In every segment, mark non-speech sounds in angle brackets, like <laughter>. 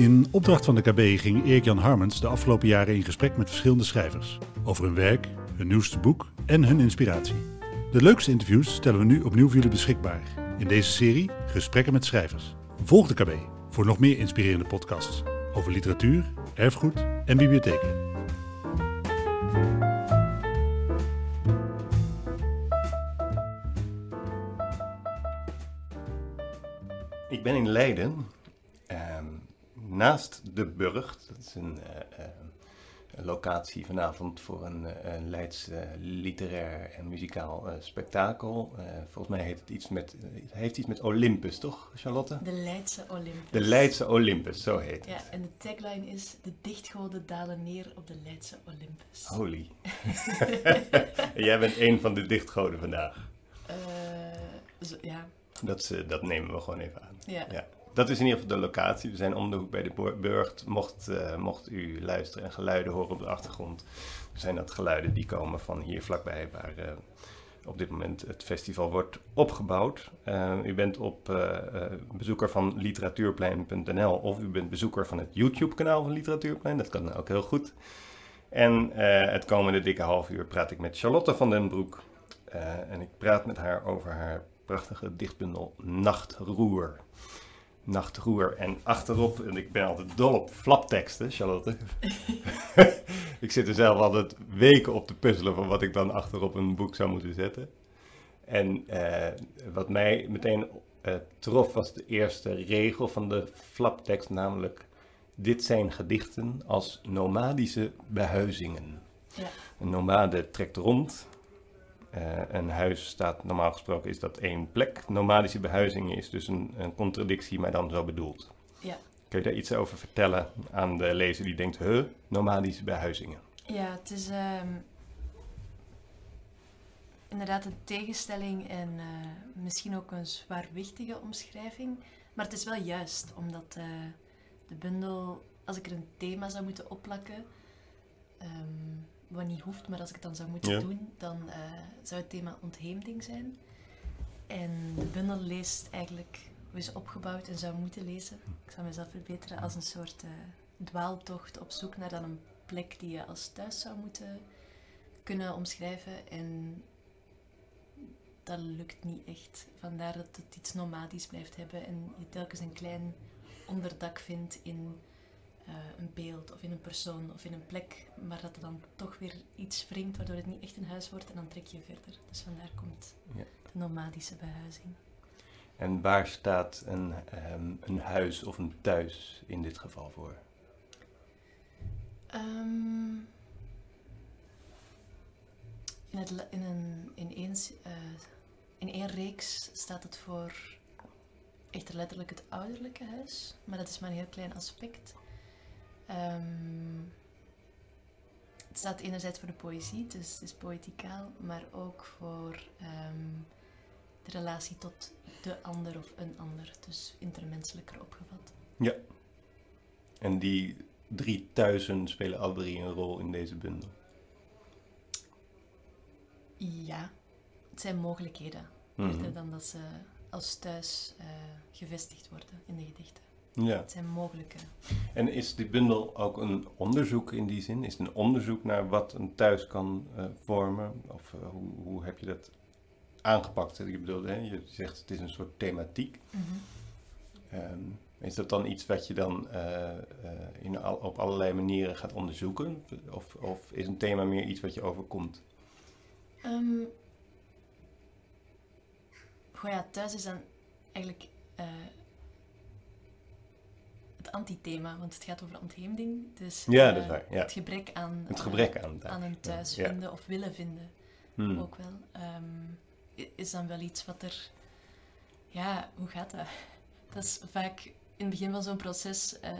In opdracht van de KB ging Erik-Jan Harmens de afgelopen jaren in gesprek met verschillende schrijvers. Over hun werk, hun nieuwste boek en hun inspiratie. De leukste interviews stellen we nu opnieuw voor jullie beschikbaar. In deze serie Gesprekken met schrijvers. Volg de KB voor nog meer inspirerende podcasts over literatuur, erfgoed en bibliotheken. Ik ben in Leiden, naast de Burgt. Dat is een, eh, eh, locatie vanavond voor een, eh, Leids literair en muzikaal spektakel. Volgens mij heet het iets met, het heeft iets met Olympus, toch, Charlotte? De Leidse Olympus. De Leidse Olympus, zo heet het. Ja, en de tagline is: De dichtgoden dalen neer op de Leidse Olympus. Holy. <laughs> jij bent een van de dichtgoden vandaag. Zo- ja, Dat, dat nemen we gewoon even aan. ja. Ja. Dat is in ieder geval de locatie. We zijn om de hoek bij de Burgt. Mocht, eh, mocht u luisteren en geluiden horen op de achtergrond, zijn dat geluiden die komen van hier vlakbij, waar eh, op dit moment het festival wordt opgebouwd. Eh, u bent op bezoeker van literatuurplein.nl of u bent bezoeker van het YouTube-kanaal van Literatuurplein. Dat kan ook heel goed. En het komende dikke half uur praat ik met Charlotte van den Broek. En ik praat met haar over haar prachtige dichtbundel Nachtroer. Nachtroer. En achterop, en ik ben altijd dol op flapteksten, Charlotte. <laughs> ik zit er zelf altijd weken op te puzzelen van wat ik dan achterop een boek zou moeten zetten. En eh, wat mij meteen eh, trof was de eerste regel van de flaptekst, namelijk... Dit zijn gedichten als nomadische behuizingen. Ja. Een nomade trekt rond. Eh, een huis staat, normaal gesproken is dat één plek. Nomadische behuizing is dus een, een contradictie, maar dan zo bedoeld. Ja. Kun je daar iets over vertellen aan de lezer die denkt, huh, nomadische behuizingen? Ja, het is ehm, inderdaad een tegenstelling en eh, misschien ook een zwaarwichtige omschrijving. Maar het is wel juist, omdat eh, de bundel, als ik er een thema zou moeten opplakken, ehm, wat niet hoeft, maar als ik het dan zou moeten Ja. doen, dan eh, zou het thema ontheemding zijn. En de bundel leest eigenlijk, hoe is opgebouwd en zou moeten lezen, ik zou mezelf verbeteren, als een soort eh, dwaaltocht op zoek naar dan een plek die je als thuis zou moeten kunnen omschrijven. En dat lukt niet echt. Vandaar dat het iets nomadisch blijft hebben en je telkens een klein onderdak vindt in eh, een beeld of in een persoon of in een plek, maar dat er dan toch weer iets wringt waardoor het niet echt een huis wordt en dan trek je verder. Dus vandaar komt Ja. de nomadische behuizing. En waar staat een, ehm, een huis of een thuis in dit geval voor? Ehm, in, het, in, een, in, één, eh, in één reeks staat het voor echt letterlijk het ouderlijke huis, maar dat is maar een heel klein aspect. Ehm, het staat enerzijds voor de poëzie, dus het is poëticaal, maar ook voor ehm, de relatie tot de ander of een ander, dus intermenselijker opgevat. En die drie thuizen spelen alle drie een rol in deze bundel. Ja, het zijn mogelijkheden. Eerder dan dat ze als thuis eh, gevestigd worden in de gedichten. Ja. Het zijn mogelijke. En is die bundel ook een onderzoek in die zin? Is het een onderzoek naar wat een thuis kan eh, vormen? Of eh, hoe, hoe heb je dat aangepakt? Ik bedoel, hè, je zegt het is een soort thematiek. Ehm, is dat dan iets wat je dan eh, in al, op allerlei manieren gaat onderzoeken? Of, of is een thema meer iets wat je overkomt? Goh ja, thuis is dan eigenlijk het antithema, want het gaat over ontheemding. Dus Ja, eh, dat is waar, ja. het gebrek aan, Het eh, gebrek aan aan een thuis Ja. vinden of willen vinden. Hmm. ook wel. ehm, is dan wel iets wat er... Ja, hoe gaat dat? <laughs> Dat is vaak in het begin van zo'n proces... eh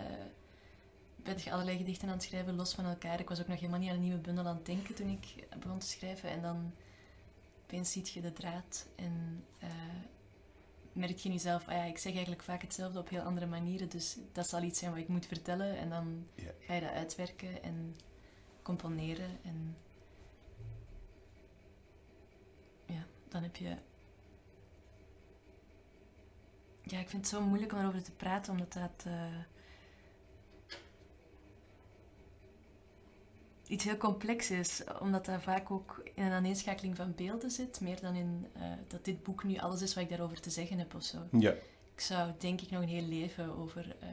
ben je allerlei gedichten aan het schrijven, los van elkaar. Ik was ook nog helemaal niet aan een nieuwe bundel aan het denken toen ik begon te schrijven. En dan opeens ziet je de draad en merk je in jezelf... Ah ja, ik zeg eigenlijk vaak hetzelfde op heel andere manieren, dus dat zal iets zijn wat ik moet vertellen. En dan Ja. ga je dat uitwerken en componeren en ja, dan heb je. Ja, ik vind het zo moeilijk om erover te praten, omdat dat. eh, iets heel complex is, omdat dat vaak ook in een aaneenschakeling van beelden zit, meer dan in eh, dat dit boek nu alles is wat ik daarover te zeggen heb of zo. Ja. Ik zou denk ik nog een heel leven over eh,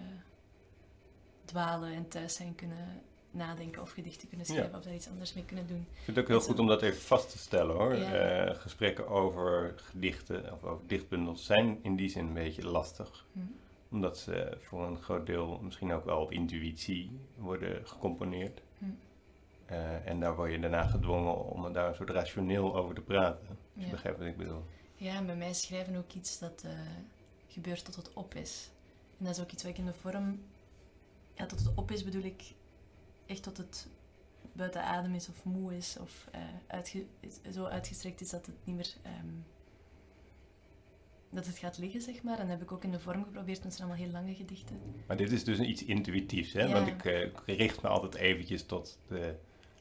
dwalen en thuis zijn kunnen nadenken of gedichten kunnen schrijven of daar iets anders mee kunnen doen. Ik vind het ook heel goed om dat even vast te stellen hoor. Ja. Eh, gesprekken over gedichten of over dichtbundels zijn in die zin een beetje lastig. Hm. Omdat ze voor een groot deel misschien ook wel op intuïtie worden gecomponeerd. Eh, en daar word je daarna gedwongen om daar een soort rationeel over te praten. Als je Ja. begrijpt wat ik bedoel. Ja, en bij mij schrijven ook iets dat eh, gebeurt tot het op is. En dat is ook iets wat ik in de vorm... Ja, tot het op is bedoel ik echt tot het buiten adem is of moe is of eh, uitge- zo uitgestrekt is dat het niet meer... ehm, dat het gaat liggen, zeg maar. En dat heb ik ook in de vorm geprobeerd, want het zijn allemaal heel lange gedichten. Maar dit is dus iets intuïtiefs, hè? Ja. Want ik, ik richt me altijd eventjes tot de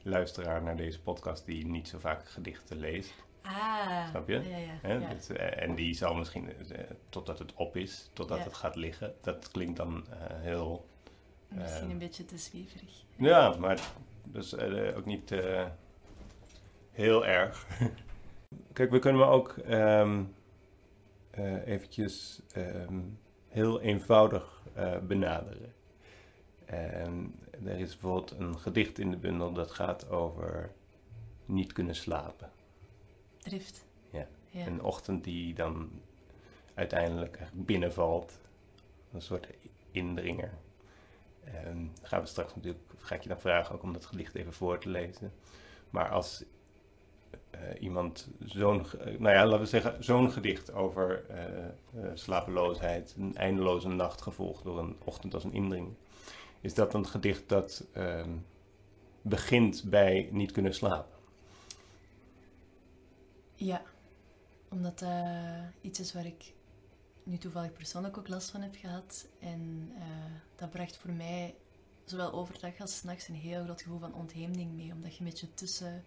luisteraar naar deze podcast die niet zo vaak gedichten leest. Ah, Snap je? Ja, ja. Dus, eh, en die zal misschien, eh, totdat het op is, totdat het gaat liggen, dat klinkt dan eh, heel... Misschien ehm, een beetje te zweverig. Ja, maar dus eh, ook niet heel erg. <laughs> Kijk, we kunnen me ook ehm eh, eventjes ehm, heel eenvoudig benaderen. En er is bijvoorbeeld een gedicht in de bundel dat gaat over niet kunnen slapen. Drift. Ja. ja. Een ochtend die dan uiteindelijk binnenvalt. Een soort indringer. En gaan we straks natuurlijk, ga ik je dan vragen ook om dat gedicht even voor te lezen. Maar als eh, iemand zo'n, eh, nou ja, laten we zeggen, zo'n gedicht over eh, slapeloosheid, een eindeloze nacht gevolgd door een ochtend als een indring. Is dat een gedicht dat ehm, begint bij niet kunnen slapen? Ja, omdat dat iets is waar ik nu toevallig persoonlijk ook last van heb gehad. En eh, dat bracht voor mij, zowel overdag als 's nachts, een heel groot gevoel van ontheemding mee. Omdat je een beetje tussen,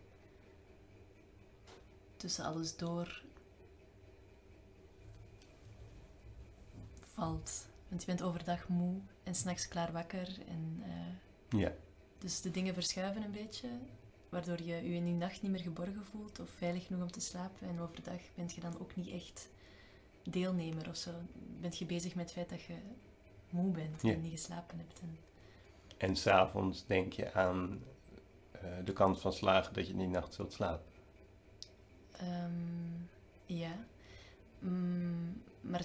tussen alles door valt. Want je bent overdag moe en s'nachts klaar wakker. En, eh, Ja. dus de dingen verschuiven een beetje, waardoor je je in je nacht niet meer geborgen voelt of veilig genoeg om te slapen. En overdag bent je dan ook niet echt deelnemer of zo. Bent je bezig met het feit dat je moe bent Ja. en niet geslapen hebt. En, En s'avonds denk je aan eh, de kans van slagen dat je die nacht zult slapen. Ehm, ja. Mm, maar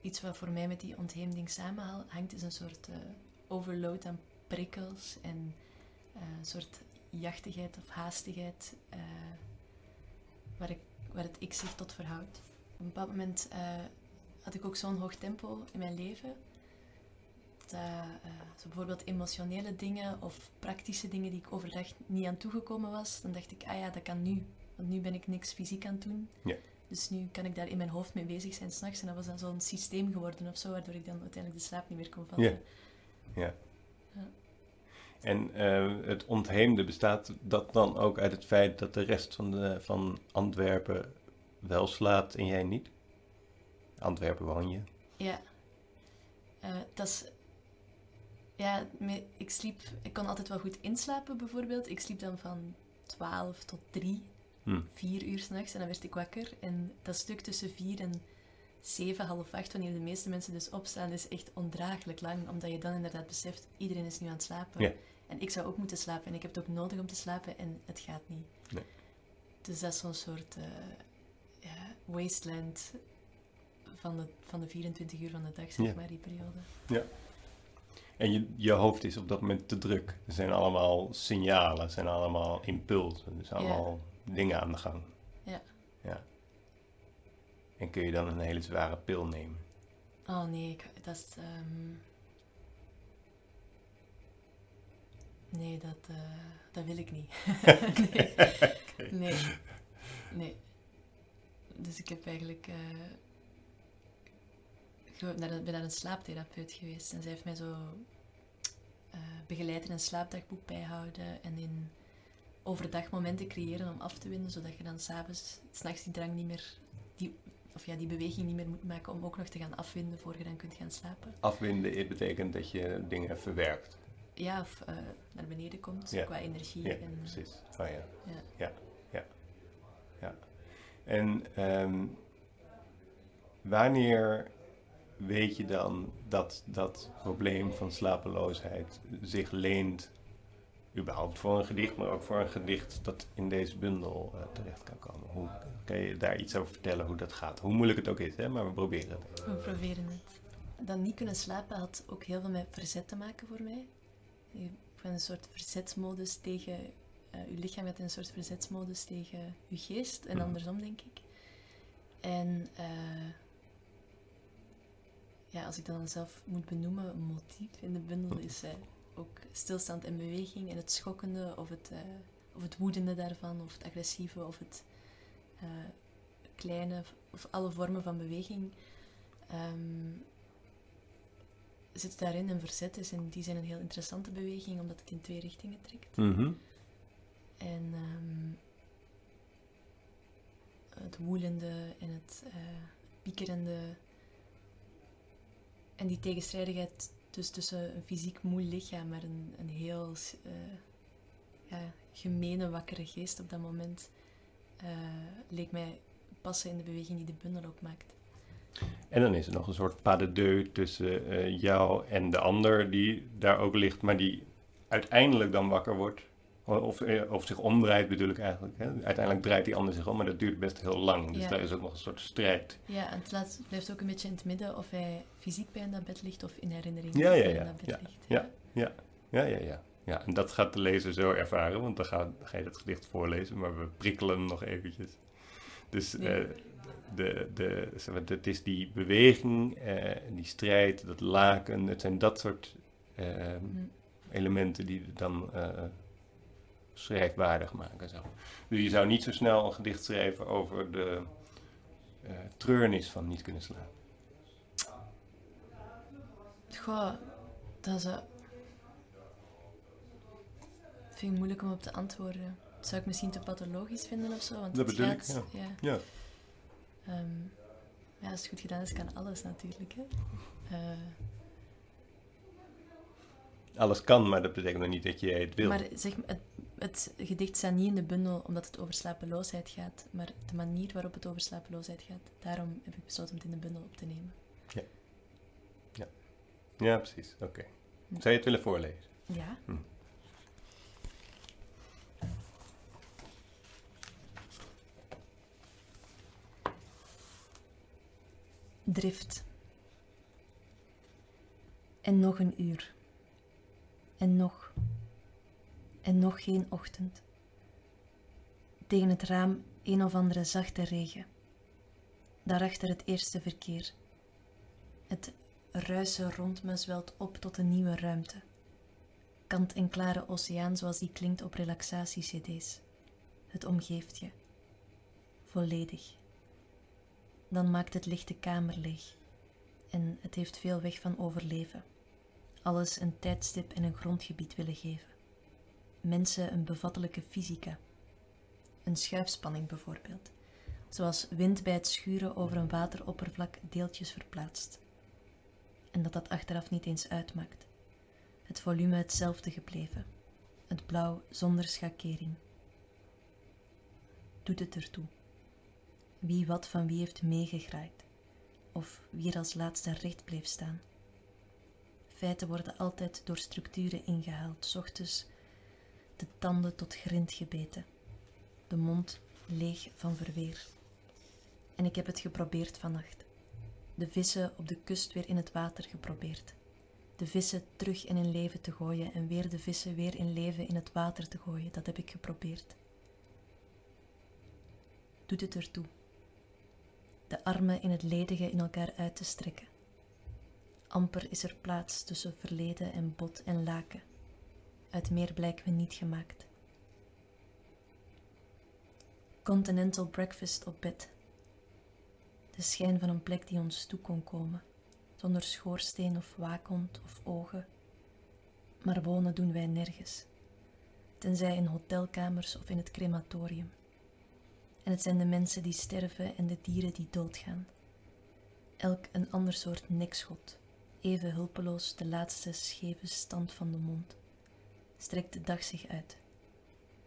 iets wat voor mij met die ontheemding samenhangt, is een soort eh, overload aan prikkels en eh, een soort jachtigheid of haastigheid eh, waar, ik, waar het ik zich tot verhoudt. Op een bepaald moment had ik ook zo'n hoog tempo in mijn leven. Dat, bijvoorbeeld emotionele dingen of praktische dingen die ik overdag niet aan toegekomen was, dan dacht ik, ah ja, dat kan nu. Want nu ben ik niks fysiek aan het doen. Ja. Dus nu kan ik daar in mijn hoofd mee bezig zijn s'nachts. En dat was dan zo'n systeem geworden of zo, waardoor ik dan uiteindelijk de slaap niet meer kon vatten. Ja. Ja. En eh, het ontheemde bestaat dat dan ook uit het feit dat de rest van, de, van Antwerpen wel slaapt en jij niet? Antwerpen woon je. Ja. Eh, dat is... Ja, ik sliep... Ik kon altijd wel goed inslapen, bijvoorbeeld. Ik sliep dan van 12 tot 3, Hm. 4 uur s'nachts. En dan werd ik wakker. En dat stuk tussen 4 en 7, half 8, wanneer de meeste mensen dus opstaan, is echt ondraaglijk lang. Omdat je dan inderdaad beseft, iedereen is nu aan het slapen. Ja. En ik zou ook moeten slapen. En ik heb het ook nodig om te slapen. En het gaat niet. Nee. Dus dat is zo'n soort eh, ja, wasteland van de, van de 24 uur van de dag, zeg Ja. maar, die periode. En je, je hoofd is op dat moment te druk. Er zijn allemaal signalen, er zijn allemaal impulsen, er zijn Ja. allemaal dingen aan de gang. Ja. ja. En kun je dan een hele zware pil nemen? Oh nee, ik, dat is... ehm, Nee, dat, eh, dat wil ik niet. <laughs> nee. nee. Nee. Dus ik heb eigenlijk... ge- naar een- ben naar een slaaptherapeut geweest. En zij heeft mij zo eh, begeleid in een slaapdagboek bijhouden. En in overdag momenten creëren om af te winden. Zodat je dan s'avonds, s'nachts die drang niet meer... Die, of ja, die beweging niet meer moet maken om ook nog te gaan afwinden voor je dan kunt gaan slapen. Afwinden betekent dat je dingen verwerkt. ja, of eh, naar beneden komt Ja. qua energie. Ja, en, eh, precies. Oh ja. ja. Ja, ja, ja. En ehm, wanneer weet je dan dat dat probleem van slapeloosheid zich leent, überhaupt voor een gedicht, maar ook voor een gedicht dat in deze bundel eh, terecht kan komen? Hoe kan je daar iets over vertellen hoe dat gaat? Hoe moeilijk het ook is, hè? maar we proberen het. We proberen het. Dan niet kunnen slapen had ook heel veel met verzet te maken voor mij. Je hebt een soort verzetsmodus tegen... eh je lichaam gaat in een soort verzetsmodus tegen je geest. En Mhm. andersom, denk ik. En eh, ja, als ik dan zelf moet benoemen, een motief in de bundel is eh, ook stilstand en beweging. En het schokkende of het, eh, of het woedende daarvan, of het agressieve, of het eh, kleine, of alle vormen van beweging ehm, zit daarin een verzet is in die zin een heel interessante beweging, omdat het in twee richtingen trekt. En ehm, het woelende en het eh, piekerende en die tegenstrijdigheid dus tussen een fysiek moe lichaam, maar een, een heel eh, ja, gemene, wakkere geest op dat moment, eh, leek mij passen in de beweging die de bundel ook maakt. En dan is er nog een soort pas de deux tussen eh, jou en de ander die daar ook ligt, maar die uiteindelijk dan wakker wordt. Of, eh, of zich omdraait bedoel ik eigenlijk. Hè? Uiteindelijk draait die ander zich om, maar dat duurt best heel lang. Dus Ja. daar is ook nog een soort strijd. Ja, en het laat, blijft ook een beetje in het midden of hij fysiek bij in dat bed ligt of in herinnering Ja, ja, bij ja, in dat bed ja, ligt. ja. Ja, ja, ja. ja, en dat gaat de lezer zo ervaren, want dan ga, ga je het gedicht voorlezen, maar we prikkelen hem nog eventjes. Dus Nee. eh, de, de, zeg maar, het is die beweging, eh, die strijd, dat laken, het zijn dat soort Hm. elementen die dan schrijfwaardig maken. Zo. Dus je zou niet zo snel een gedicht schrijven over de eh, treurnis van niet kunnen slapen. Goh, dat is... eh, vind ik moeilijk om op te antwoorden. Dat zou ik misschien te pathologisch vinden of zo. Want Dat bedoel ik, gaat, ja. Ja. Ehm, ja, als het goed gedaan is, kan alles natuurlijk. Hè. Eh, Alles kan, maar dat betekent nog niet dat je het wil. maar zeg, het, het gedicht staat niet in de bundel omdat het over slapeloosheid gaat, maar de manier waarop het over slapeloosheid gaat. Daarom heb ik besloten om het in de bundel op te nemen. Ja, precies. Oké. Zou je het willen voorlezen? Ja. Hm. Drift. En nog een uur. En nog. En nog geen ochtend. Tegen het raam een of andere zachte regen. Daarachter het eerste verkeer. Het ruisen rond me zwelt op tot een nieuwe ruimte. Kant en klare oceaan zoals die klinkt op relaxatie-cd's. Het omgeeft je. Volledig. Dan maakt het licht de kamer leeg. En het heeft veel weg van overleven. Alles een tijdstip en een grondgebied willen geven. Mensen een bevattelijke fysica. Een schuifspanning bijvoorbeeld. Zoals wind bij het schuren over een wateroppervlak deeltjes verplaatst. En dat dat achteraf niet eens uitmaakt. Het volume hetzelfde gebleven. Het blauw zonder schakering. Doet het ertoe? Wie wat van wie heeft meegegraaid? Of wie er als laatste recht bleef staan? Feiten worden altijd door structuren ingehaald, ochtends de tanden tot grind gebeten, de mond leeg van verweer. En ik heb het geprobeerd vannacht. De vissen op de kust weer in het water geprobeerd. De vissen terug in hun leven te gooien en weer de vissen weer in leven in het water te gooien, dat heb ik geprobeerd. Doet het ertoe? De armen in het ledige in elkaar uit te strekken. Amper is er plaats tussen verleden en bot en laken. Uit meer blijken we niet gemaakt. Continental breakfast op bed. De schijn van een plek die ons toe kon komen, zonder schoorsteen of waakhond of ogen. Maar wonen doen wij nergens, tenzij in hotelkamers of in het crematorium. En het zijn de mensen die sterven en de dieren die doodgaan. Elk een ander soort nekschot, even hulpeloos de laatste scheve stand van de mond. Strekt de dag zich uit.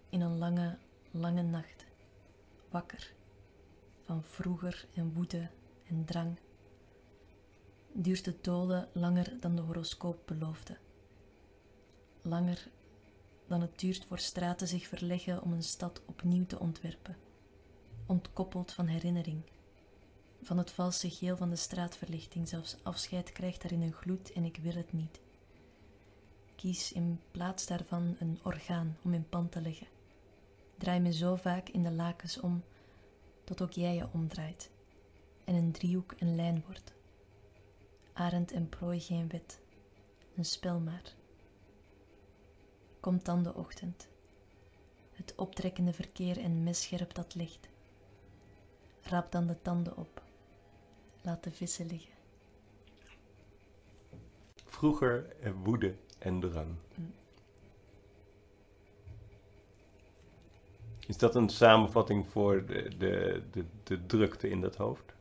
In een lange, lange nacht. Wakker. Van vroeger en woede en drang. Duurt de dolen langer dan de horoscoop beloofde. Langer dan het duurt voor straten zich verleggen om een stad opnieuw te ontwerpen. Ontkoppeld van herinnering. Van het valse geel van de straatverlichting, zelfs afscheid krijgt daarin een gloed en ik wil het niet. Kies in plaats daarvan een orgaan om in pand te leggen. Draai me zo vaak in de lakens om, tot ook jij je omdraait en een driehoek een lijn wordt. Arend en prooi geen wet, een spel maar. Komt dan de ochtend, het optrekkende verkeer en messcherp dat licht. Raap dan de tanden op, laat de vissen liggen. Vroeger en woede en. Mm. Is dat een samenvatting voor de, de, de, de drukte in dat hoofd?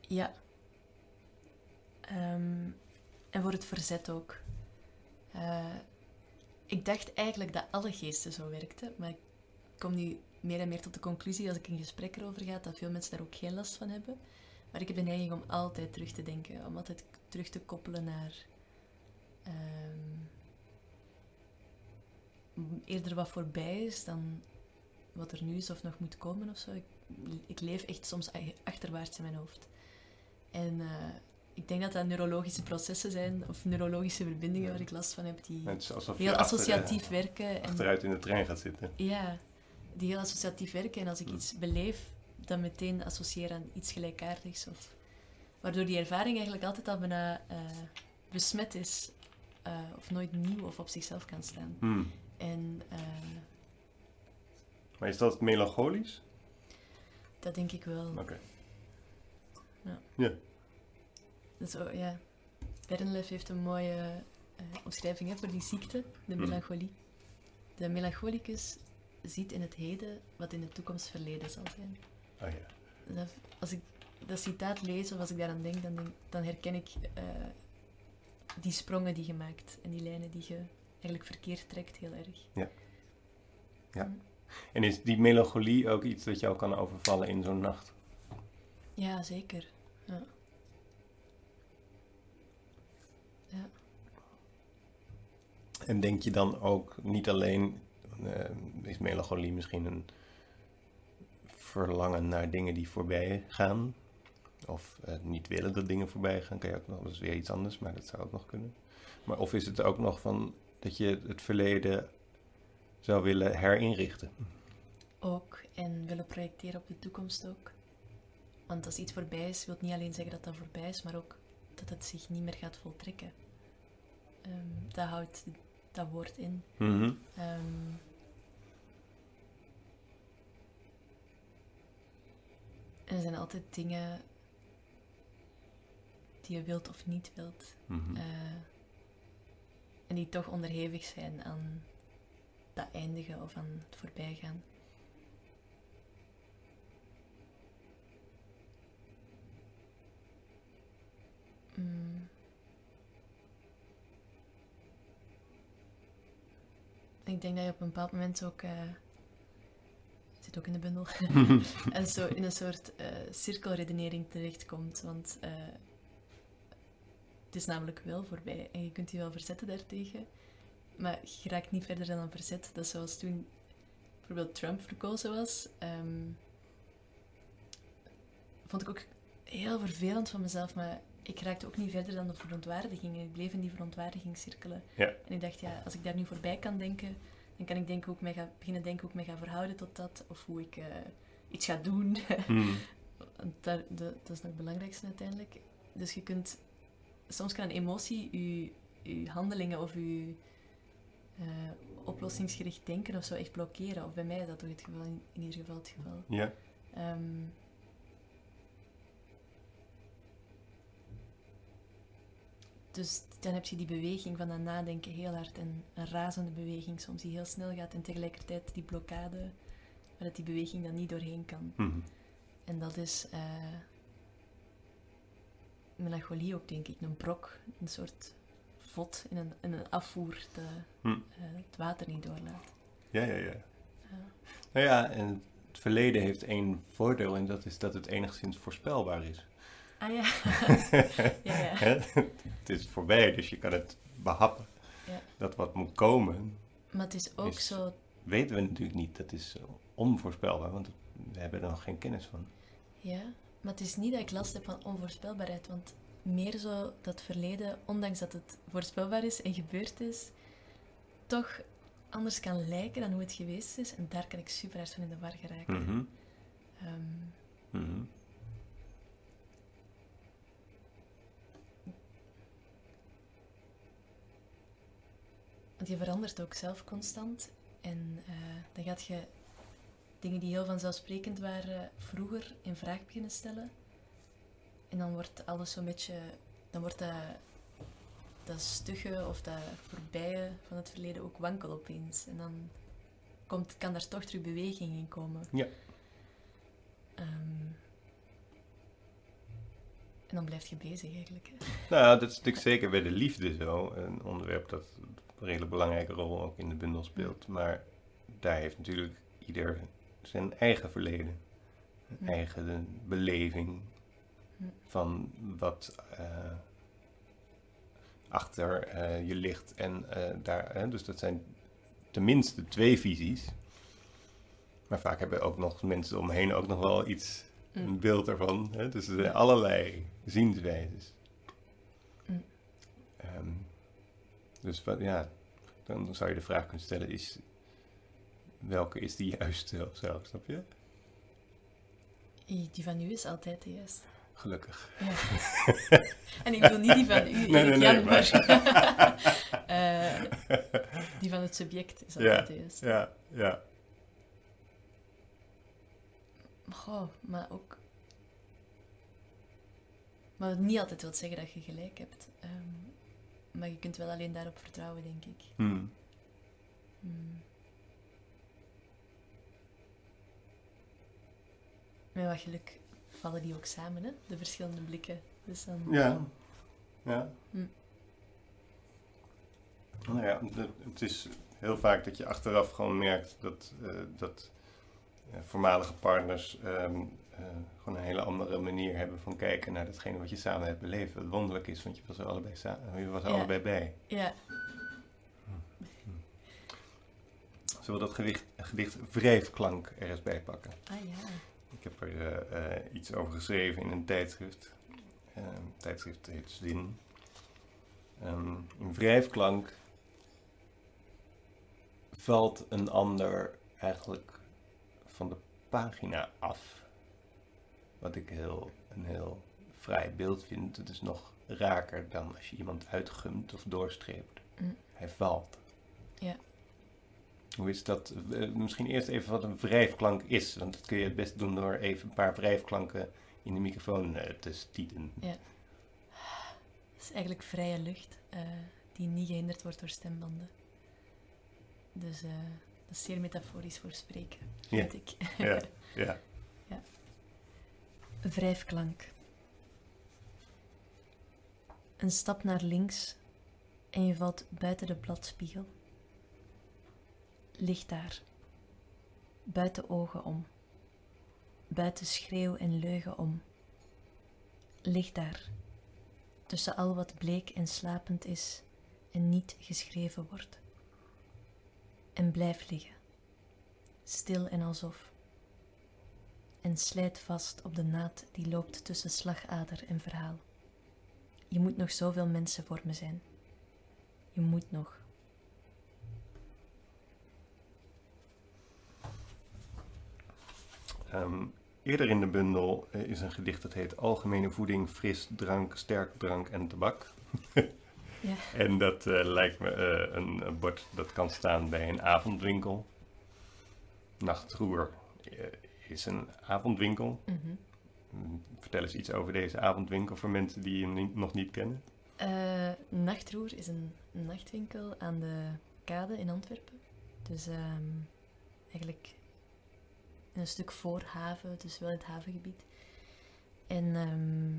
Ja. Ehm, en voor het verzet ook. Eh, ik dacht eigenlijk dat alle geesten zo werkten, maar ik kom nu meer en meer tot de conclusie als ik in gesprek erover ga dat veel mensen daar ook geen last van hebben. Maar ik heb de neiging om altijd terug te denken, om altijd terug te koppelen naar ehm, eerder wat voorbij is dan wat er nu is of nog moet komen of zo. Ik, ik leef echt soms achterwaarts in mijn hoofd. En eh, ik denk dat dat neurologische processen zijn, of neurologische verbindingen waar ik last van heb, die heel achter- associatief werken. En, achteruit in de trein gaat zitten. ja, die heel associatief werken. En als ik Mm. iets beleef, dan meteen associëren aan iets gelijkaardigs. Of, waardoor die ervaring eigenlijk altijd al bijna eh, besmet is, eh, of nooit nieuw of op zichzelf kan staan. Hmm. En eh, Maar is dat melancholisch? dat denk ik wel. Oké. Dus, oh, ja. Bernlef heeft een mooie eh, omschrijving hè, voor die ziekte, de Mhm. melancholie. De melancholicus ziet in het heden wat in de toekomst verleden zal zijn. Oh ja. Dat, als ik dat citaat lees of als ik daaraan denk, dan, denk, dan herken ik eh, die sprongen die je maakt en die lijnen die je eigenlijk verkeerd trekt heel erg. En is die melancholie ook iets dat jou kan overvallen in zo'n nacht? Ja, zeker. Ja. Ja. En denk je dan ook niet alleen, eh, is melancholie misschien een verlangen naar dingen die voorbij gaan? Of eh, niet willen dat dingen voorbij gaan, kan je ook nog, dat is weer iets anders, maar dat zou ook nog kunnen. Maar of is het ook nog van dat je het verleden zou willen herinrichten? Ook en willen projecteren op de toekomst ook. Want als iets voorbij is, wil niet alleen zeggen dat dat voorbij is, maar ook dat het zich niet meer gaat voltrekken. Ehm, dat houdt dat woord in. Mhm. Ehm, en er zijn altijd dingen die je wilt of niet wilt. Mhm. eh, en die toch onderhevig zijn aan dat eindigen of aan het voorbijgaan. Mm. Ik denk dat je op een bepaald moment ook. eh zit ook in de bundel. <laughs> <laughs> en zo in een soort eh, cirkelredenering terechtkomt. Want eh, het is namelijk wel voorbij. En je kunt je wel verzetten daartegen. Maar je raakt niet verder dan een verzet. Dat is zoals toen bijvoorbeeld Trump verkozen was. ehm, vond ik ook heel vervelend van mezelf. Maar ik raakte ook niet verder dan de verontwaardiging. Ik bleef in die verontwaardiging cirkelen. Ja. En ik dacht, ja, als ik daar nu voorbij kan denken, dan kan ik denken hoe ik mij ga, beginnen denken hoe ik mij ga verhouden tot dat. Of hoe ik eh, iets ga doen. <laughs> Want daar, de, dat is nog het belangrijkste uiteindelijk. Dus je kunt... Soms kan een emotie je, je handelingen of je eh, oplossingsgericht denken of zo echt blokkeren. Of bij mij is dat toch het geval, in, in ieder geval het geval. Ja. Ehm, dus dan heb je die beweging van dat nadenken heel hard en een razende beweging soms die heel snel gaat en tegelijkertijd die blokkade waar dat die beweging dan niet doorheen kan. Mhm. En dat is eh, melancholie ook, denk ik. Een brok, een soort vod in een, in een afvoer dat Hm. eh, het water niet doorlaat. Ja, ja, ja. Nou ja, en het verleden heeft één voordeel en dat is dat het enigszins voorspelbaar is. Ah ja. <laughs> ja, het is voorbij, dus je kan het behappen. Ja. Dat wat moet komen, Maar het is ook Is- zo, weten we natuurlijk niet. Dat is onvoorspelbaar, want we hebben er nog geen kennis van. ja. Maar het is niet dat ik last heb van onvoorspelbaarheid, want meer zo dat het verleden, ondanks dat het voorspelbaar is en gebeurd is, toch anders kan lijken dan hoe het geweest is. En daar kan ik super hard van in de war geraken. Mhm. Want je verandert ook zelf constant. En eh, dan gaat je dingen die heel vanzelfsprekend waren vroeger in vraag beginnen stellen. En dan wordt alles zo'n beetje... Dan wordt dat, dat stugge of dat voorbije van het verleden ook wankel opeens. En dan komt, kan daar toch terug beweging in komen. Ja. Ehm, en dan blijf je bezig eigenlijk. hè. Nou, dat is natuurlijk zeker bij de liefde zo. Een onderwerp dat een redelijk belangrijke rol ook in de bundel speelt. Maar daar heeft natuurlijk ieder zijn eigen verleden. Een Ja. eigen beleving Ja. van wat eh, achter eh, je ligt. En eh, daar, dus dat zijn tenminste twee visies. Maar vaak hebben ook nog mensen omheen ook nog wel iets, Mm. een beeld ervan. Hè? Dus er zijn allerlei zienswijzes. Mm. Ehm, dus wat, ja, dan zou je de vraag kunnen stellen, is welke is de juiste of zo, snap je? Die van u is altijd de juiste. Gelukkig. Ja. <laughs> en ik bedoel niet die van u, Nee, nee, nee, maar- <laughs> eh, die van het subject is altijd Ja. de juiste. Ja, ja. Goh, maar ook... Maar wat niet altijd wil zeggen dat je gelijk hebt. Ehm, maar je kunt wel alleen daarop vertrouwen, denk ik. Hmm. Hmm. Met wat geluk vallen die ook samen, hè? de verschillende blikken. Dus dan... Ja. Ja. Hm. Nou ja, het is heel vaak dat je achteraf gewoon merkt dat, eh, dat eh, voormalige partners ehm, eh, gewoon een hele andere manier hebben van kijken naar datgene wat je samen hebt beleefd. Wat wonderlijk is, want je was er allebei, je was er Ja. allebei bij. Ja, Zullen we dat gedicht, gedicht Wrijfklank er eens bij pakken? ah ja. Ik heb er eh, iets over geschreven in een tijdschrift. Ehm, het tijdschrift heet Zin. Ehm in wrijfklank valt een ander eigenlijk van de pagina af. Wat ik heel, een heel fraai beeld vind. Het is nog raker dan als je iemand uitgumt of doorstreept. Mm. Hij valt. Ja. Hoe is dat? Eh, misschien eerst even wat een wrijfklank is. Want dat kun je het best doen door even een paar wrijfklanken in de microfoon eh, te stieten. Het is eigenlijk vrije lucht eh, die niet gehinderd wordt door stembanden. Dus dat is zeer metaforisch voor spreken, Ja. vind ik. <laughs> Ja, ja. Wrijfklank. Een stap naar links en je valt buiten de bladspiegel. Ligt daar. Buiten ogen om. Buiten schreeuw en leugen om. Ligt daar. Tussen al wat bleek en slapend is en niet geschreven wordt. En blijf liggen. Stil en alsof en slijt vast op de naad die loopt tussen slagader en verhaal. Je moet nog zoveel mensen voor me zijn. Je moet nog. Ehm, eerder in de bundel eh, is een gedicht dat heet Algemene voeding, fris, drank, sterkdrank en tabak. <laughs> Ja. En dat eh, lijkt me eh, een, een bord dat kan staan bij een avondwinkel. Nachtroer is een avondwinkel. Mhm. Vertel eens iets over deze avondwinkel voor mensen die hem nog niet kennen. Nachtroer is een nachtwinkel aan de kade in Antwerpen. Dus ehm, eigenlijk een stuk voor haven, dus wel in het havengebied. En ehm,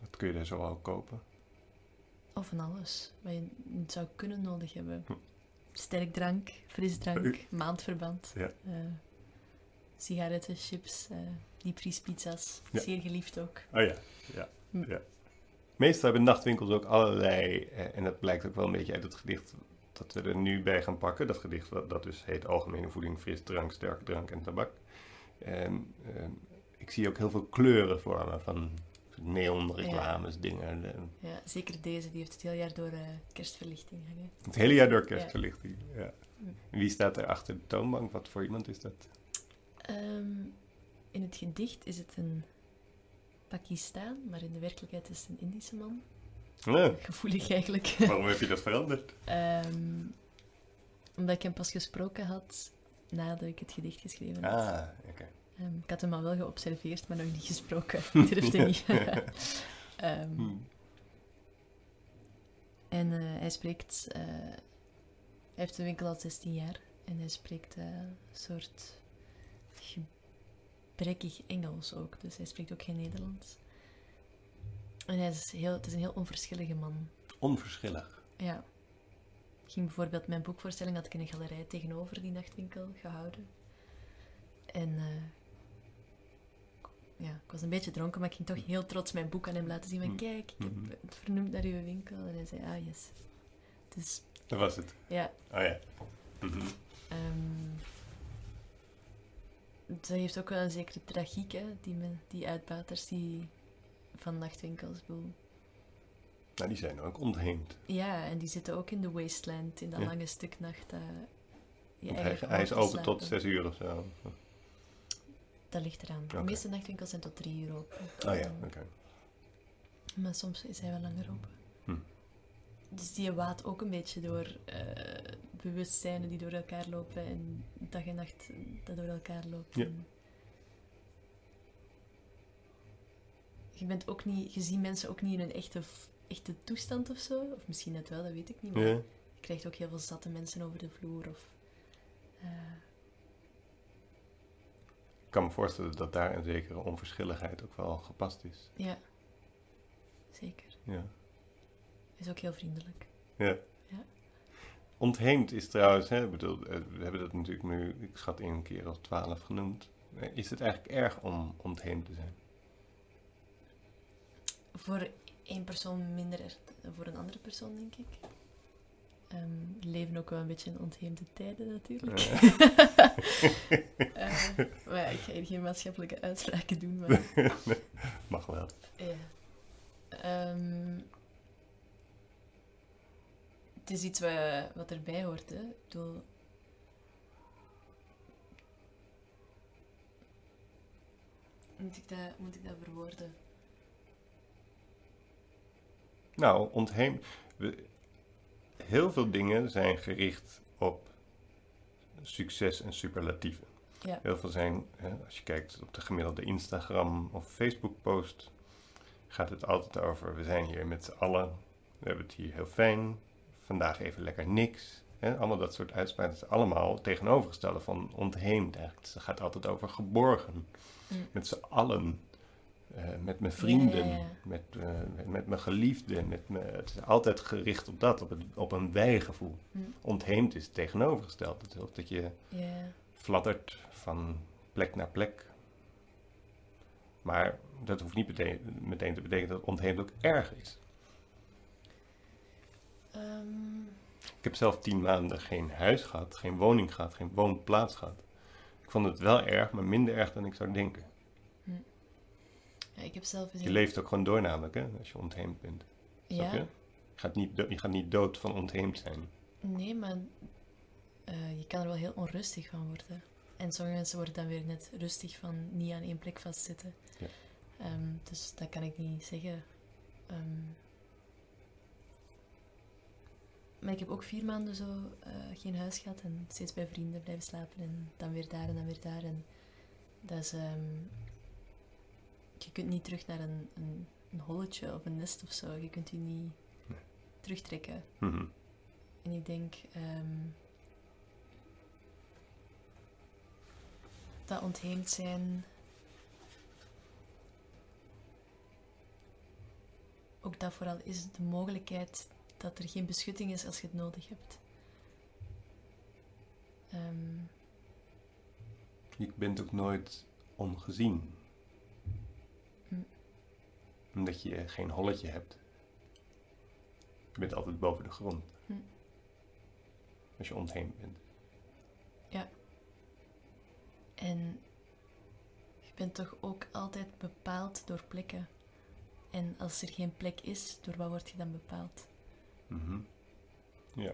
Wat kun je daar zo al kopen? Of van alles. Wat je niet zou kunnen nodig hebben. Hm. Sterkdrank, frisdrank, maandverband. Ja. eh, sigaretten, chips, eh diepvriespizza's. Ja. Zeer geliefd ook. Oh ja, ja, Hm. ja. Meestal hebben nachtwinkels ook allerlei, eh, en dat blijkt ook wel een beetje uit het gedicht dat we er nu bij gaan pakken. Dat gedicht wat- dat dus heet Algemene Voeding, Frisdrank, Sterke Drank en Tabak. En, ehm, ik zie ook heel veel kleuren voor me van neonreclames, dingen. Ja, zeker deze, die heeft het hele jaar door eh, kerstverlichting hangen. Het hele jaar door kerstverlichting. Ja. Wie staat er achter de toonbank? Wat voor iemand is dat? Ehm, in het gedicht is het een Pakistaan, maar in de werkelijkheid is het een Indische man. Gevoelig eigenlijk. <laughs> waarom heb je dat veranderd? Ehm, omdat ik hem pas gesproken had nadat ik het gedicht geschreven had. Ah, oké. Ehm, ik had hem al wel geobserveerd, maar nog niet gesproken. <laughs> Ik durfde niet. <laughs> Hm. En eh, hij spreekt... eh, hij heeft de winkel al 16 jaar. En hij spreekt eh, een soort gebrekkig Engels ook. Dus hij spreekt ook geen Nederlands. En hij is heel, het is een heel onverschillige man. Onverschillig. Ja. Ik ging bijvoorbeeld mijn boekvoorstelling had ik in een galerij tegenover die nachtwinkel gehouden. En eh, ja, ik was een beetje dronken, maar ik ging toch heel trots mijn boek aan hem laten zien. Van Mm. kijk, ik heb Mhm. het vernoemd naar uw winkel. En hij zei, ah yes. Dus Dat was het. ja, Oh ja. Dat heeft ook wel een zekere tragiek, hè, die, men, die uitbaters die van nachtwinkels. Ik bedoel, Nou, die zijn ook ontheemd. Ja, en die zitten ook in de wasteland, in dat Ja. lange stuk nacht. dat je hij, hij is open tot zes uur of zo. Dat ligt eraan. De Oké. meeste nachtwinkels zijn tot drie uur open. Oh ja, oké. Maar soms is hij wel langer open. Hm. Dus die waat ook een beetje door eh, bewustzijnen die door elkaar lopen en dag en nacht dat door elkaar loopt. Ja. En je, bent ook niet, je ziet mensen ook niet in een echte, echte toestand of zo. Of misschien net wel, dat weet ik niet. Maar Ja. je krijgt ook heel veel zatte mensen over de vloer. Of, eh, Ik kan me voorstellen dat daar een zekere onverschilligheid ook wel gepast is. ja, zeker. Ja. Is ook heel vriendelijk. ja. Ja. Ontheemd is trouwens, hè, bedoel, eh, we hebben dat natuurlijk nu, ik schat een keer of twaalf genoemd. Eh, Is het eigenlijk erg om ontheemd te zijn? Voor één persoon minder dan voor een andere persoon, denk ik. We leven ook wel een beetje in ontheemde tijden, natuurlijk. <laughs> Eh, maar ja, ik ga hier geen maatschappelijke uitspraken doen, maar... <laughs> Mag wel. ja. Ehm, het is iets wat, wat erbij hoort, hè. Ik bedoel... Moet ik dat, moet ik dat verwoorden? Nou, ontheemd. we- heel veel dingen zijn gericht op succes en superlatieven. Ja. Heel veel zijn, hè, als je kijkt op de gemiddelde Instagram of Facebook post, gaat het altijd over, we zijn hier met z'n allen, we hebben het hier heel fijn, vandaag even lekker niks. Hè, allemaal dat soort uitspraken, is allemaal tegenovergestelde van ontheemd eigenlijk. Dus het gaat altijd over geborgen, Mm. met z'n allen. Eh, met mijn vrienden, Ja, ja, ja. Met, eh, met, met mijn geliefden. Met me, het is altijd gericht op dat, op, het, op een wijgevoel. Mm. Ontheemd is het tegenovergesteld. Is ook dat je Ja. fladdert van plek naar plek. Maar dat hoeft niet meteen, meteen te betekenen dat ontheemd ook erg is. Ehm, Ik heb zelf tien maanden geen huis gehad, geen woning gehad, geen woonplaats gehad. Ik vond het wel erg, maar minder erg dan ik zou denken. Ja, ik heb zelf eens Je leeft ook gewoon door namelijk, hè, als je ontheemd bent. Snap je? Ja, Je gaat, niet do- je gaat niet dood van ontheemd zijn. nee, maar eh, je kan er wel heel onrustig van worden. En sommige mensen worden dan weer net rustig van niet aan één plek vastzitten. Ja. Ehm, dus dat kan ik niet zeggen. Ehm, maar ik heb ook vier maanden zo eh, geen huis gehad en steeds bij vrienden blijven slapen en dan weer daar en dan weer daar. En dat is, ehm, je kunt niet terug naar een, een, een holletje of een nest of zo. Je kunt je niet Nee. terugtrekken. Mhm. En ik denk ehm, dat ontheemd zijn. ook dat vooral is de mogelijkheid dat er geen beschutting is als je het nodig hebt. Ehm, Je bent ook nooit ongezien. Omdat je geen holletje hebt. Je bent altijd boven de grond. Hm. Als je ontheemd bent. en je bent toch ook altijd bepaald door plekken. En als er geen plek is, door wat word je dan bepaald? Mhm. Ja.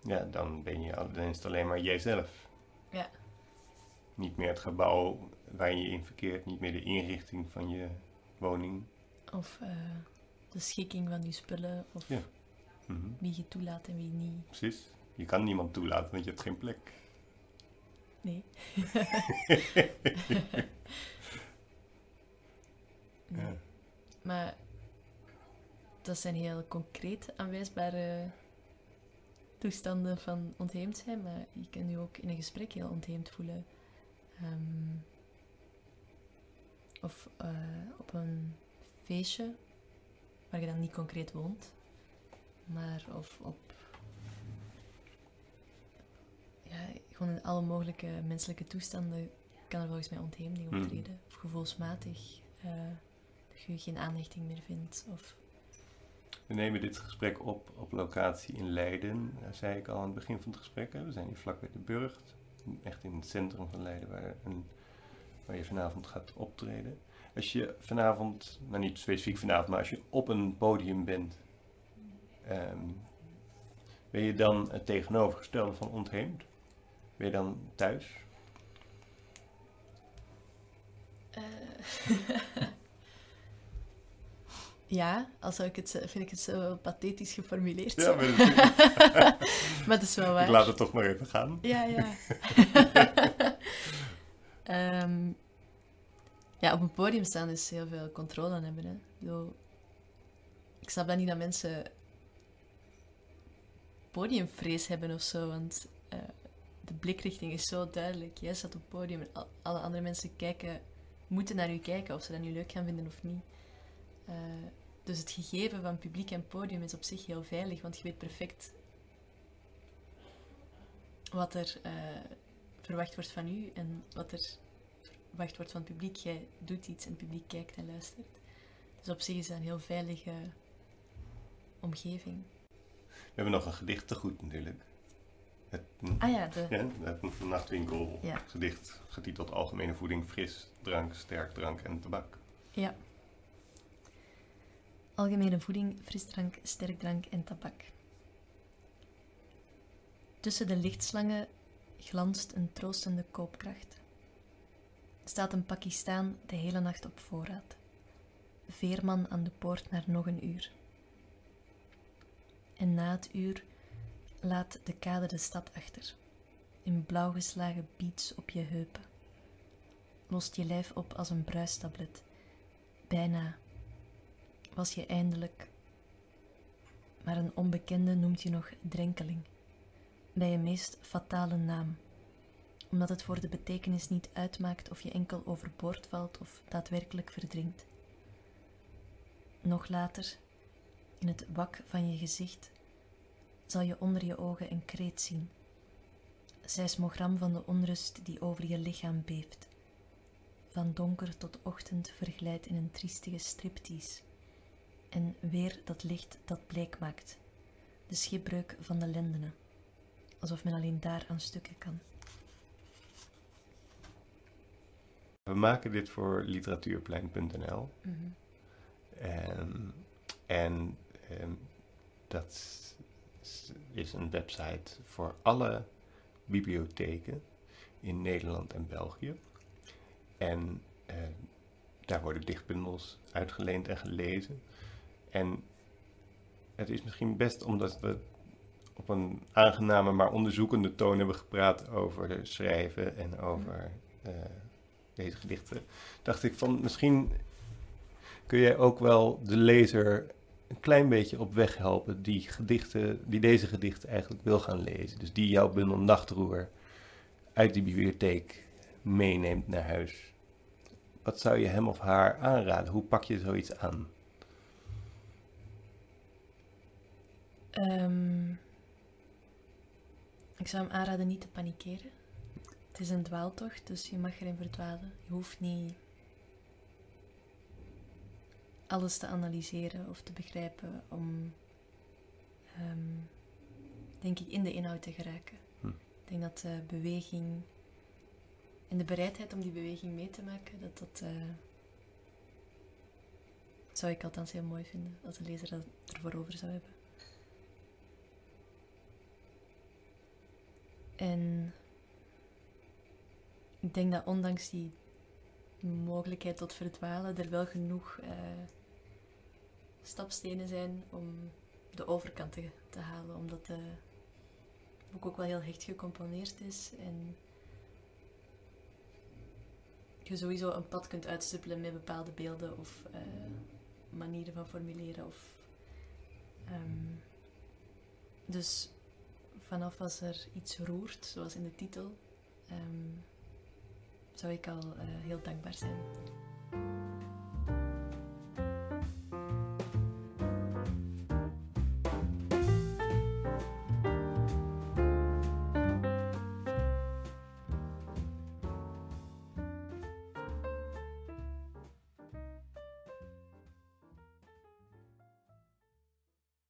Ja, dan, ben je, dan is het alleen maar jijzelf. Ja. Niet meer het gebouw waar je in verkeert, niet meer de inrichting van je woning. Of eh, de schikking van je spullen, of Ja. Mhm. wie je toelaat en wie niet. Precies. Je kan niemand toelaten, want je hebt geen plek. Nee. <laughs> nee. Ja. Maar dat zijn heel concreet aanwijsbare toestanden van ontheemd zijn, maar je kan je ook in een gesprek heel ontheemd voelen. Ehm, of eh, op een feestje, waar je dan niet concreet woont, maar of op ja, gewoon in alle mogelijke menselijke toestanden kan er volgens mij ontheemding Mhm. optreden. Of gevoelsmatig, eh, dat je geen aanhechting meer vindt. Of, We nemen dit gesprek op op locatie in Leiden, Dat zei ik al aan het begin van het gesprek. Hè. We zijn hier vlak bij de Burgt, echt in het centrum van Leiden, waar, een, waar je vanavond gaat optreden. Als je vanavond, nou niet specifiek vanavond, maar als je op een podium bent, ehm, ben je dan het tegenovergestelde van ontheemd? Ben je dan thuis? eh, <laughs> ja, al zou ik het, vind ik het zo pathetisch geformuleerd. Ja, maar dat- <laughs> maar het is wel waar. ik laat het toch maar even gaan. Ja, ja. <laughs> Ehm, ja, op een podium staan is heel veel controle aan hebben. Hè. Ik, snap dan niet dat mensen podiumvrees hebben of zo, want eh, de blikrichting is zo duidelijk. Jij staat op het podium en al- alle andere mensen kijken, moeten naar u kijken of ze dat nu leuk gaan vinden of niet. Eh, dus het gegeven van publiek en podium is op zich heel veilig, want je weet perfect wat er eh, verwacht wordt van u en wat er verwacht wordt van het publiek. Jij doet iets en het publiek kijkt en luistert. Dus op zich is dat een heel veilige omgeving. We hebben nog een gedicht te goed natuurlijk. Het, Ah ja, de, Ja, het nachtwinkel Ja. gedicht getiteld Algemene voeding, fris, drank, sterk drank en tabak. ja. Algemene voeding, frisdrank, sterkdrank en tabak. Tussen de lichtslangen glanst een troostende koopkracht. Staat een Pakistaan de hele nacht op voorraad. Veerman aan de poort naar nog een uur. En na het uur laat de kade de stad achter. In blauw geslagen beats op je heupen. Lost je lijf op als een bruistablet. Bijna was je eindelijk. Maar een onbekende noemt je nog drenkeling. Bij je meest fatale naam. Omdat het voor de betekenis niet uitmaakt of je enkel overboord valt of daadwerkelijk verdrinkt. Nog later, in het wak van je gezicht, zal je onder je ogen een kreet zien. Seismogram van de onrust die over je lichaam beeft. Van donker tot ochtend verglijdt in een triestige striptease. En weer dat licht dat bleek maakt. De schipbreuk van de lendenen. Alsof men alleen daar aan stukken kan. We maken dit voor literatuurplein.nl. Ehm, en ehm, dat is- is een website voor alle bibliotheken in Nederland en België. En ehm, daar worden dichtbundels uitgeleend en gelezen. En het is misschien best omdat we op een aangename maar onderzoekende toon hebben gepraat over schrijven en over eh, deze gedichten. Dacht ik van misschien kun jij ook wel de lezer een klein beetje op weg helpen die gedichten, die deze gedichten eigenlijk wil gaan lezen. Dus die jouw bundel Nachtroer uit die bibliotheek meeneemt naar huis. Wat zou je hem of haar aanraden? Hoe pak je zoiets aan? Ehm, ik zou hem aanraden niet te panikeren. Het is een dwaaltocht, dus je mag erin verdwalen. Je hoeft niet alles te analyseren of te begrijpen om, ehm, denk ik, in de inhoud te geraken. Hm. Ik denk dat de beweging en de bereidheid om die beweging mee te maken, dat dat eh, zou ik althans heel mooi vinden als de lezer dat ervoor over zou hebben. En ik denk dat ondanks die mogelijkheid tot verdwalen er wel genoeg eh, stapstenen zijn om de overkant te, halen, omdat de boek ook wel heel hecht gecomponeerd is en je sowieso een pad kunt uitstippelen met bepaalde beelden of eh, manieren van formuleren. Of, ehm, dus vanaf als er iets roert, zoals in de titel, ehm, zou ik al eh, heel dankbaar zijn.